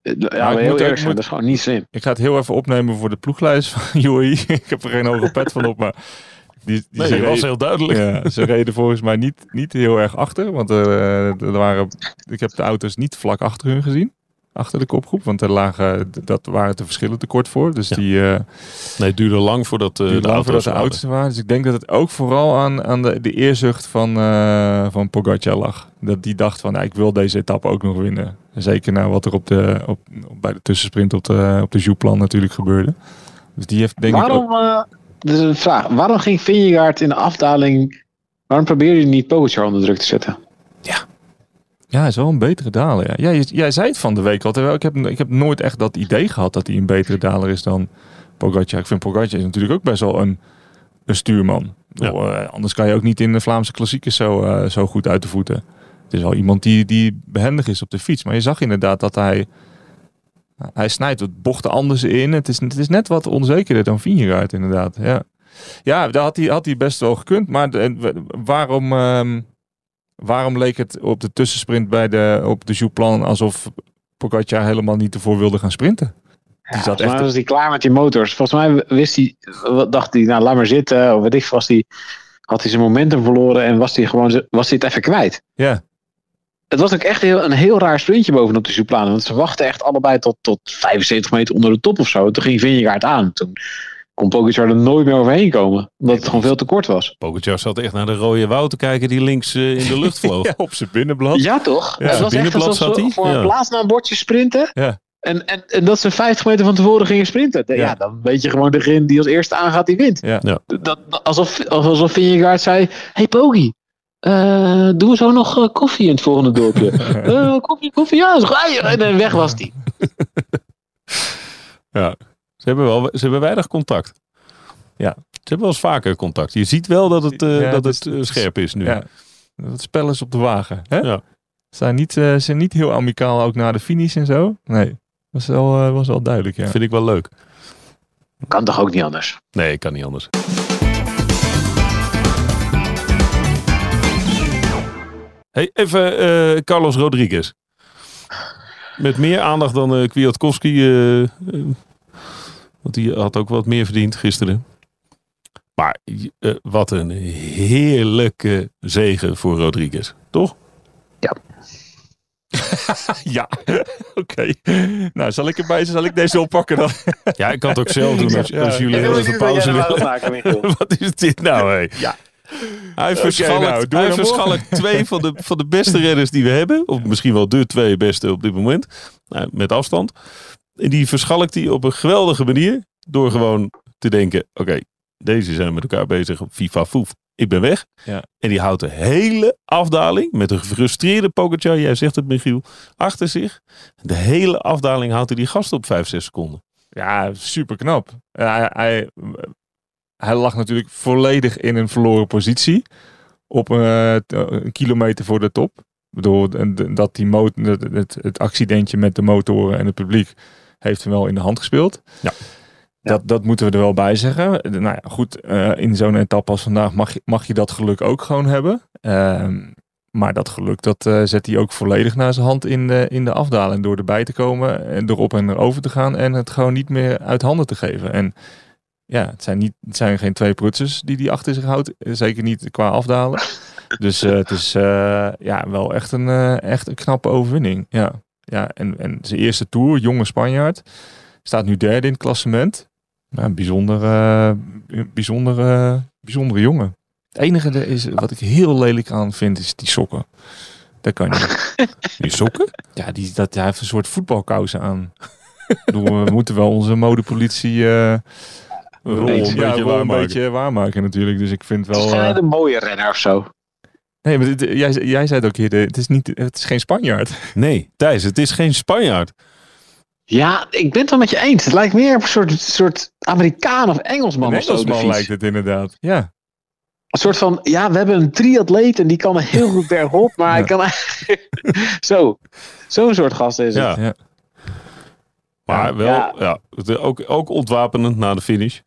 Ja, heel moet, eerlijk zijn, dat is gewoon niet slim. Ik ga het heel even opnemen voor de ploeglijst van Joey. ik heb er geen hoge pet van op, maar die, die nee, was heel duidelijk. Ja, ze reden volgens mij niet, niet heel erg achter. Want uh, er waren, ik heb de auto's niet vlak achter hun gezien achter de kopgroep. Want er lagen, dat waren de verschillen te kort voor. Dus die... Uh, nee, het duurde lang voordat, uh, de, lang voordat de oudste waren. Dus ik denk dat het ook vooral aan, aan de, de eerzucht van, uh, van Pogacar lag. Dat die dacht van, nou, ik wil deze etappe ook nog winnen. Zeker na wat er op de, op, bij de tussensprint op de, op de Jouplan natuurlijk gebeurde. Dus die heeft denk waarom, ik ook... uh, dus een vraag. Waarom ging Vingegaard in de afdaling... Waarom probeerde je niet Pogacar onder druk te zetten? Ja. Is wel een betere daler. Ja. Jij, jij zei het van de week al. Ik heb, ik heb nooit echt dat idee gehad dat hij een betere daler is dan Pogacar. Ik vind Pogacar is natuurlijk ook best wel een, een stuurman. Ja. Uh, anders kan je ook niet in de Vlaamse klassiekers zo, uh, zo goed uit de voeten. Het is wel iemand die, die behendig is op de fiets. Maar je zag inderdaad dat hij... Hij snijdt wat bochten anders in. Het is, het is net wat onzekerder dan Vingegaard inderdaad. Ja, ja dat had hij, had hij best wel gekund. Maar de, waarom, um, waarom leek het op de tussensprint bij de, op de Jouplan alsof Pogacar helemaal niet ervoor wilde gaan sprinten? Die zat echt... was hij klaar met die motors. Volgens mij wist hij, dacht hij, nou laat maar zitten. Of weet ik, was hij, had hij zijn momentum verloren en was hij gewoon was hij het even kwijt. Ja. Het was ook echt heel, een heel raar sprintje bovenop de Zuplanen. Want ze wachten echt allebei tot, tot 75 meter onder de top of zo. Toen ging Vingegaard aan. Toen kon Pogacar er nooit meer overheen komen. Omdat het gewoon veel te kort was. Pogacar zat echt naar de rode woud te kijken die links uh, in de lucht vloog. ja, op zijn binnenblad. Ja, toch? Ja, het was echt alsof ze voor een plaatsnaambordje sprinten. Ja. En, en, en dat ze 50 meter van tevoren gingen sprinten. Ja, ja dan weet je gewoon degene die als eerste aangaat, die wint. Ja. ja. Dat, alsof, alsof Vingegaard zei, hey Pogi, uh, doen we zo nog uh, koffie in het volgende dorpje? uh, koffie, koffie, ja, ga je. En weg was die. ja, hebben, wel, ze hebben weinig contact. Ja. Ze hebben wel eens vaker contact. Je ziet wel dat het, ja, dat het, het scherp is nu. Ja. Het spel is op de wagen. Hè? Ja. Ze zijn niet, uh, zijn niet heel amicaal ook naar de finish en zo. Nee, was wel, uh, was wel duidelijk. Ja. Vind ik wel leuk. Kan toch ook niet anders? Nee, kan niet anders. Hey, even uh, Carlos Rodriguez. Met meer aandacht dan uh, Kwiatkowski. Uh, want die had ook wat meer verdiend gisteren. Maar wat een heerlijke zegen voor Rodriguez. Toch? Ja. ja, oké. Nou, zal ik erbij zal ik deze oppakken dan? ja, ik kan het ook zelf doen als, als jullie heel even pauze willen. Wat is dit nou, hé? Ja. Hij verschalkt, okay, nou, hij verschalkt twee van de, van de beste redders die we hebben. Of misschien wel de twee beste op dit moment. Nou, met afstand. En die verschalkt hij op een geweldige manier. Door gewoon te denken, oké, deze zijn met elkaar bezig op FIFA Foef. Ik ben weg. Ja. En die houdt de hele afdaling met een gefrustreerde Pogacar, jij zegt het Michiel, achter zich. De hele afdaling houdt hij die gast op 5, 6 seconden. Ja, super knap. Hij, hij, hij lag natuurlijk volledig in een verloren positie. Op een, een kilometer voor de top. Ik bedoel, dat die motor, het, het accidentje met de motoren en het publiek heeft hem wel in de hand gespeeld. Ja. Dat, dat moeten we er wel bij zeggen. Nou ja, goed, uh, in zo'n etappe als vandaag mag je, mag je dat geluk ook gewoon hebben. Uh, maar dat geluk, dat uh, zet hij ook volledig naar zijn hand in de, in de afdaling. Door erbij te komen en erop en erover te gaan en het gewoon niet meer uit handen te geven. En ja, het zijn, niet, het zijn geen twee prutsers die hij achter zich houdt. Zeker niet qua afdalen. Dus uh, het is uh, ja, wel echt een, uh, echt een knappe overwinning. Ja, ja en, en zijn eerste tour, jonge Spanjaard. Staat nu derde in het klassement. Nou, bijzonder, bijzonder, bijzondere jongen. Het enige is, wat ik heel lelijk aan vind, is die sokken. Dat kan niet. Die sokken? Ja, die, dat, hij heeft een soort voetbalkousen aan. bedoel, we moeten wel onze modepolitie rol een, ja, beetje, waarmaken. een beetje waarmaken natuurlijk. Dus ik vind wel... Het is een mooie renner of zo. Nee, maar dit, jij, jij zei het ook hier, het is, niet, het is geen Spanjaard. Nee, Thijs, het is geen Spanjaard. Ja, ik ben het wel met je eens. Het lijkt meer op een soort, soort Amerikaan of Engelsman. Een Engelsman zo, lijkt het inderdaad, ja. Een soort van, ja, we hebben een triatleet en die kan heel goed bergop, maar ja. hij kan eigenlijk... zo, zo'n soort gast is het. Ja. ja. Maar wel, ja. ja. ook, ook ontwapenend na de finish.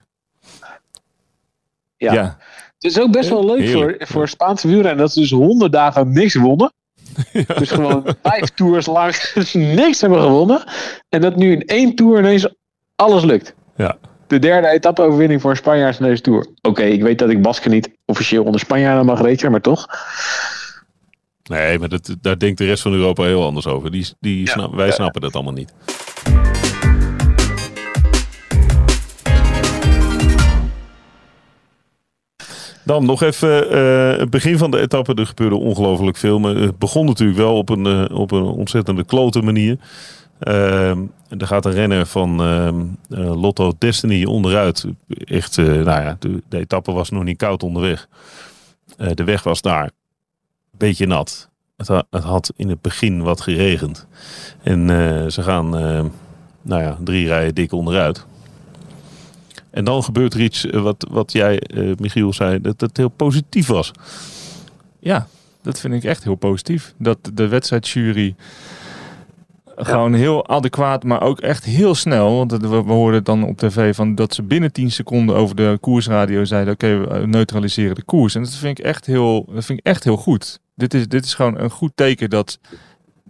Ja. ja. Het is ook best wel leuk voor, voor Spaanse wielrennen dat ze dus honderd dagen niks wonnen. Ja. Dus gewoon vijf tours lang niks hebben gewonnen. En dat nu in één tour ineens alles lukt. Ja. De derde etappe-overwinning voor Spanjaards in deze tour. Oké, ik weet dat ik Basken niet officieel onder Spanjaarden mag rekenen, maar toch. Nee, maar dat, daar denkt de rest van Europa heel anders over. Die, die ja. snap, wij snappen dat allemaal niet. Dan nog even uh, het begin van de etappe. Er gebeurde ongelooflijk veel. Maar het begon natuurlijk wel op een, uh, op een ontzettende klote manier. Uh, er gaat een renner van uh, Lotto Destiny onderuit. Echt, nou ja, de, etappe was nog niet koud onderweg. de weg was daar beetje nat. Het, het, had in het begin wat geregend. En ze gaan, nou ja, drie rijen dik onderuit. En dan gebeurt er iets eh, wat, wat jij, uh, Michiel, zei, dat het heel positief was. Ja, dat vind ik echt heel positief. Dat de wedstrijdjury gewoon heel adequaat, maar ook echt heel snel. Want we, we hoorden dan op tv van dat ze binnen 10 seconden over de koersradio zeiden: Oké, we neutraliseren de koers. En dat vind ik echt heel, dat vind ik echt heel goed. Dit is, dit is gewoon een goed teken dat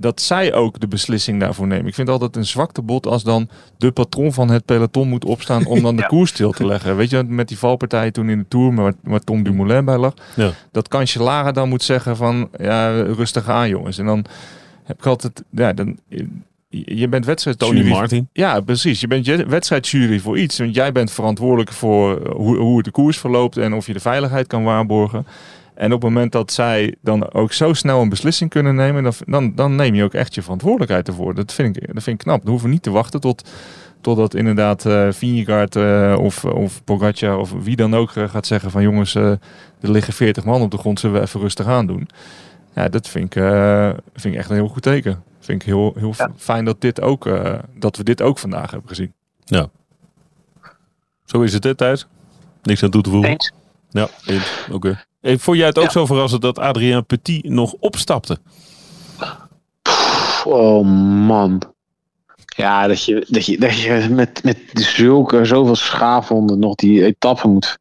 dat zij ook de beslissing daarvoor nemen. Ik vind altijd een zwakte bot als dan de patroon van het peloton moet opstaan om dan de koers stil te leggen. Weet je, met die valpartij toen in de Tour, waar, waar Tom Dumoulin bij lag. Ja. Dat Cancellara dan moet zeggen van, ja, rustig aan jongens. En dan heb ik altijd, ja, dan... Je bent wedstrijdjury. Tony Martin. Ja, precies. Je bent wedstrijdjury voor iets. Want jij bent verantwoordelijk voor hoe, hoe de koers verloopt en of je de veiligheid kan waarborgen. En op het moment dat zij dan ook zo snel een beslissing kunnen nemen, dan, dan, dan neem je ook echt je verantwoordelijkheid ervoor. Dat vind ik, dat vind ik knap. Dan hoeven we niet te wachten tot, totdat inderdaad uh, Vingegaard uh, of, of Pogacar of wie dan ook uh, gaat zeggen van jongens, er liggen 40 man op de grond, zullen we even rustig aan doen. Ja, dat vind ik, vind ik echt een heel goed teken. Vind ik heel, heel fijn dat, dit ook, dat we dit ook vandaag hebben gezien. Ja. Zo is het, hè, Thijs? Niks aan toe te voegen. Eens. Ja, oké. Okay. Vond jij het ook zo verrassend dat Adrien Petit nog opstapte? Oh man. Ja, dat je, dat je, dat je met, met zulke, zoveel schaafhonden nog die etappe moet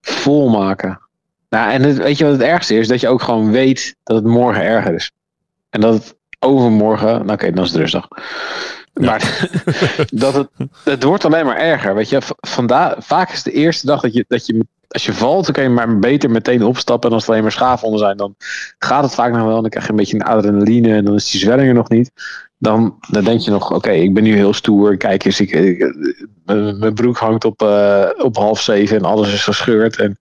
volmaken. Nou, en het, weet je wat het ergste is? Dat je ook gewoon weet dat het morgen erger is. En dat het overmorgen, nou oké, dan is het rustig. Maar dat het, het wordt alleen maar erger. Weet je, vandaag, vaak is de eerste dag dat je, dat je als je valt, dan kan je maar beter meteen opstappen. En als het alleen maar schaafhonden zijn, dan gaat het vaak nog wel. Dan krijg je een beetje een adrenaline en dan is die zwelling er nog niet. Dan, dan denk je nog, oké, ik ben nu heel stoer. Kijk eens, ik, mijn broek hangt op, uh, op half zeven en alles is gescheurd. En,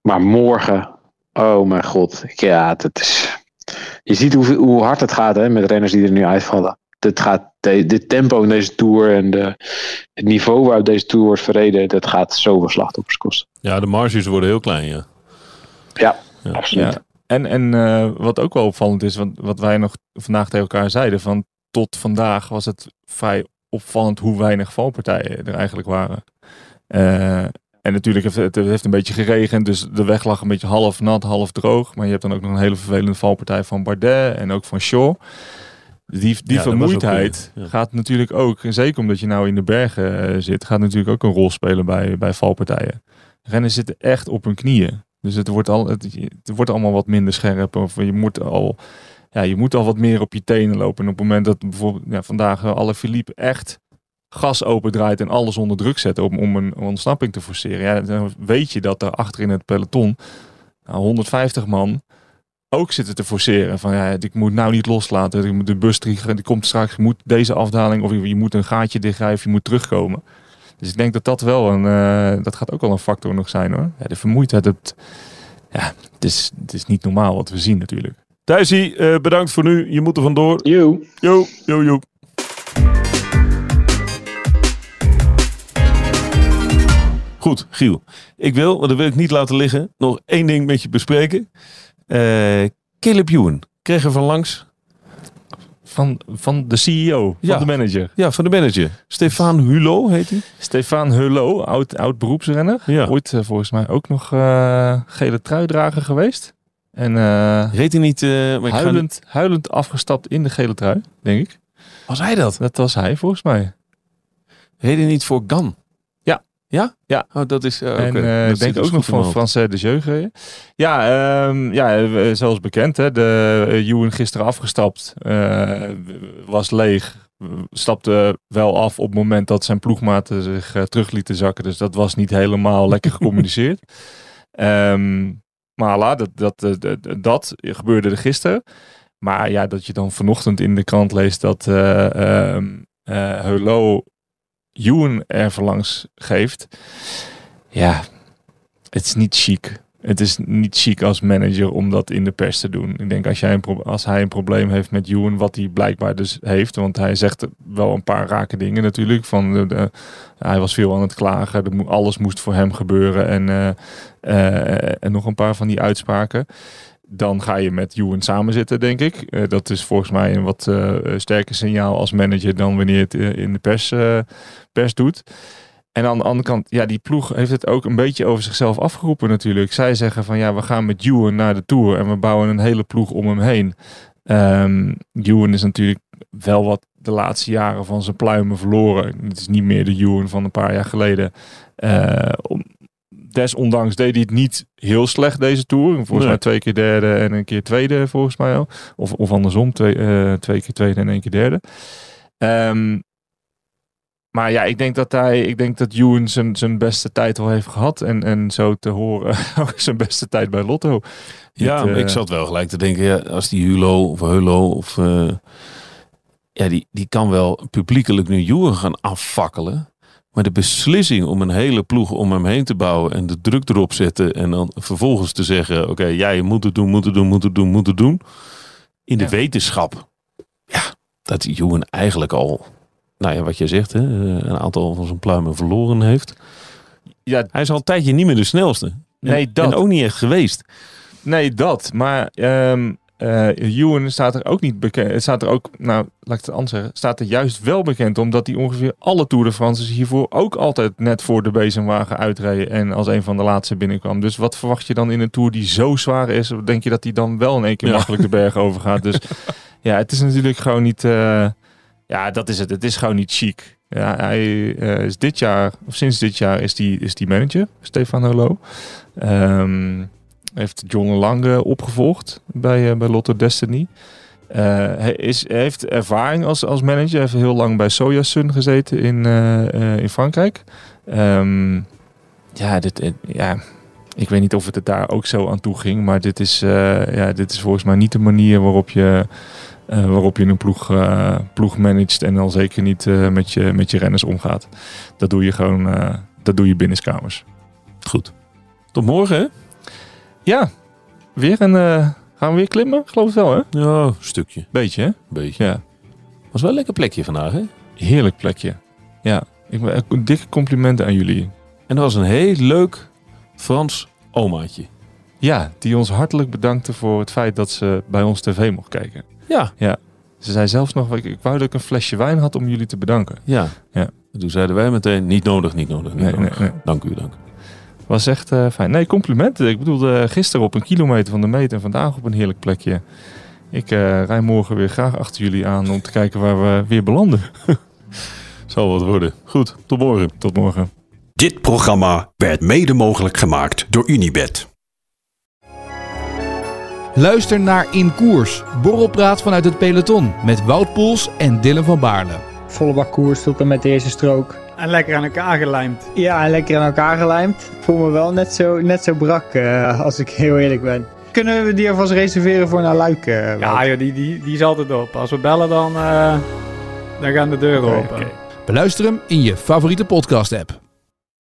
maar morgen, oh mijn god, ja, is... Je ziet hoe, hoe hard het gaat hè, met renners die er nu uitvallen het gaat, de, dit tempo in deze tour en de, het niveau waarop deze tour wordt verreden, dat gaat zoveel slachtoffers kosten. Ja, de marges worden heel klein, ja. Ja, absoluut. Ja. En, en uh, wat ook wel opvallend is, want wat wij nog vandaag tegen elkaar zeiden, van tot vandaag was het vrij opvallend hoe weinig valpartijen er eigenlijk waren. Uh, en natuurlijk heeft het, heeft een beetje geregend, dus de weg lag een beetje half nat, half droog. Maar je hebt dan ook nog een hele vervelende valpartij van Bardet en ook van Shaw. Die, die vermoeidheid gaat natuurlijk ook, en zeker omdat je nou in de bergen eh, zit, gaat natuurlijk ook een rol spelen bij, bij valpartijen. Rennen zitten echt op hun knieën. Dus het wordt, al, het, het, wordt allemaal wat minder scherp. Of je moet al, ja, je moet al wat meer op je tenen lopen. En op het moment dat bijvoorbeeld ja, vandaag eh, alle Philippe echt gas opendraait en alles onder druk zet om, om een ontsnapping te forceren. Ja, dan weet je dat er achter in het peloton nou, 150 man ook zitten te forceren. Van ja, ik moet nou niet loslaten. Ik moet de bus die komt straks, je moet deze afdaling of je, moet een gaatje dichtrijven, je moet terugkomen. Dus ik denk dat dat wel een, uh, dat gaat ook wel een factor nog zijn hoor. Ja, de vermoeidheid, het, ja, het is, het is niet normaal wat we zien natuurlijk. Thijsie, uh, bedankt voor nu. Je moet er vandoor. Yo. Yo, yo, yo. Goed, Giel. Ik wil, maar dat wil ik niet laten liggen, nog één ding met je bespreken. Uh, Caleb Ewan kreeg er van langs. Van, van de CEO, van de manager. Ja, van de manager. Stefan Hulot heet hij. Stefan Hulot, oud, oud beroepsrenner. Ja. Ooit uh, volgens mij ook nog uh, gele truidrager geweest. En uh, reed hij niet... huilend, huilend afgestapt in de gele trui, denk ik. Was hij dat? Dat was hij volgens mij. Reed hij niet voor Gan? Ja? Ja. Oh, dat is... Uh, en uh, ik denk ook nog van Francis de Jeu Ja, um, ja, eh, zoals bekend, hè, de uh, gisteren afgestapt, was leeg, stapte wel af op het moment dat zijn ploegmaten zich uh, terug lieten zakken. Dus dat was niet helemaal lekker gecommuniceerd. Um, maar la, dat, dat, dat, dat, gebeurde er gisteren. Maar ja, dat je dan vanochtend in de krant leest dat uh, um, Heulo Ewan er verlangs geeft. Ja, het is niet chic. Het is niet chic als manager om dat in de pers te doen. Ik denk als, jij een als hij een probleem heeft met Ewan, wat hij blijkbaar dus heeft. Want hij zegt wel een paar rake dingen natuurlijk. Van de, hij was veel aan het klagen. alles moest voor hem gebeuren. En, uh, uh, en nog een paar van die uitspraken dan ga je met Ewan samenzitten, denk ik. Uh, dat is volgens mij een wat uh, sterker signaal als manager dan wanneer het in de pers, pers doet. En aan de andere kant, ja, die ploeg heeft het ook een beetje over zichzelf afgeroepen natuurlijk. Zij zeggen van ja, we gaan met Ewan naar de Tour en we bouwen een hele ploeg om hem heen. Um, is natuurlijk wel wat de laatste jaren van zijn pluimen verloren. Het is niet meer de Ewan van een paar jaar geleden. Uh, desondanks deed hij het niet heel slecht deze Tour. Volgens mij twee keer derde en een keer tweede volgens mij al. Of, of andersom, twee, uh, twee keer tweede en één keer derde. Um, maar ja, ik denk dat hij, ik denk dat Ewan zijn, zijn beste tijd al heeft gehad. En, en zo te horen, zijn beste tijd bij Lotto. Ja, ik zat wel gelijk te denken, ja, als die Hulo of Heulo of... Uh, ja, die, die kan wel publiekelijk nu Ewan gaan afvakkelen. Maar de beslissing om een hele ploeg om hem heen te bouwen en de druk erop zetten en dan vervolgens te zeggen: Oké, jij moet het doen, moet het doen, moet het doen, moet het doen. In de wetenschap, ja, dat Ewan eigenlijk al nou ja, wat je zegt, hè, eh, een aantal van zijn pluimen verloren heeft. Ja, hij is al een tijdje niet meer de snelste. Nee, dat. En ook niet echt geweest. Nee, dat. Maar um, uh, Ewan staat er ook niet bekend. Staat er ook, nou, laat ik het anders zeggen, staat er juist wel bekend omdat hij ongeveer alle Tour de France hiervoor ook altijd net voor de bezemwagen uitreden en als een van de laatste binnenkwam. Dus wat verwacht je dan in een Tour die zo zwaar is? Denk je dat hij dan wel in één keer makkelijk de berg over gaat? Dus ja, het is natuurlijk gewoon niet. Uh, ja, dat is het. Het is gewoon niet chic. Ja, hij uh, is dit jaar, of sinds dit jaar, is die, is die manager, Stefan Holo. Um, heeft John Lange opgevolgd bij, uh, bij Lotto Destiny. Uh, hij, is, heeft ervaring als, als manager. Hij heeft heel lang bij Sojasun gezeten in, in Frankrijk. Um, ja, dit, ja, ik weet niet of het er daar ook zo aan toe ging. Maar dit is, ja, dit is volgens mij niet de manier waarop je waarop je een ploeg, uh, ploeg managt en dan zeker niet met, je, met je renners omgaat. Dat doe je gewoon, dat doe je. Goed. Tot morgen? Ja, weer een, gaan we weer klimmen? Geloof het wel hè? Ja, een stukje. Beetje hè? Beetje. Ja. Was wel een lekker plekje vandaag hè? Heerlijk plekje. Ja, ik, een dikke complimenten aan jullie. En dat was een heel leuk Frans omaatje. Ja, die ons hartelijk bedankte voor het feit dat ze bij ons tv mocht kijken. Ja. ja. Ze zei zelfs nog, ik, ik wou dat ik een flesje wijn had om jullie te bedanken. Ja. ja. Toen zeiden wij meteen, niet nodig, niet nodig, niet nee, nodig. Nee, nee. Dank u, dank. Was echt uh, fijn. Nee, complimenten. Ik bedoel, uh, gisteren op een kilometer van de meet en vandaag op een heerlijk plekje. Ik uh, rij morgen weer graag achter jullie aan om te kijken waar we weer belanden. Zal wat worden. Goed, tot morgen. Tot morgen. Dit programma werd mede mogelijk gemaakt door Unibed. Luister naar In Koers, borrelpraat vanuit het peloton met Wout Poels en Dylan van Baarle. Volle bak koers tot en met de eerste strook. En lekker aan elkaar gelijmd. Ja, en lekker aan elkaar gelijmd. Ik voel me wel net zo, net zo brak, uh, als ik heel eerlijk ben. Kunnen we die alvast reserveren voor naar Luik? Uh, ja, joh, die, die, die is altijd op. Als we bellen, dan, uh, dan gaan de deuren okay, open. Okay. Beluister hem in je favoriete podcast-app.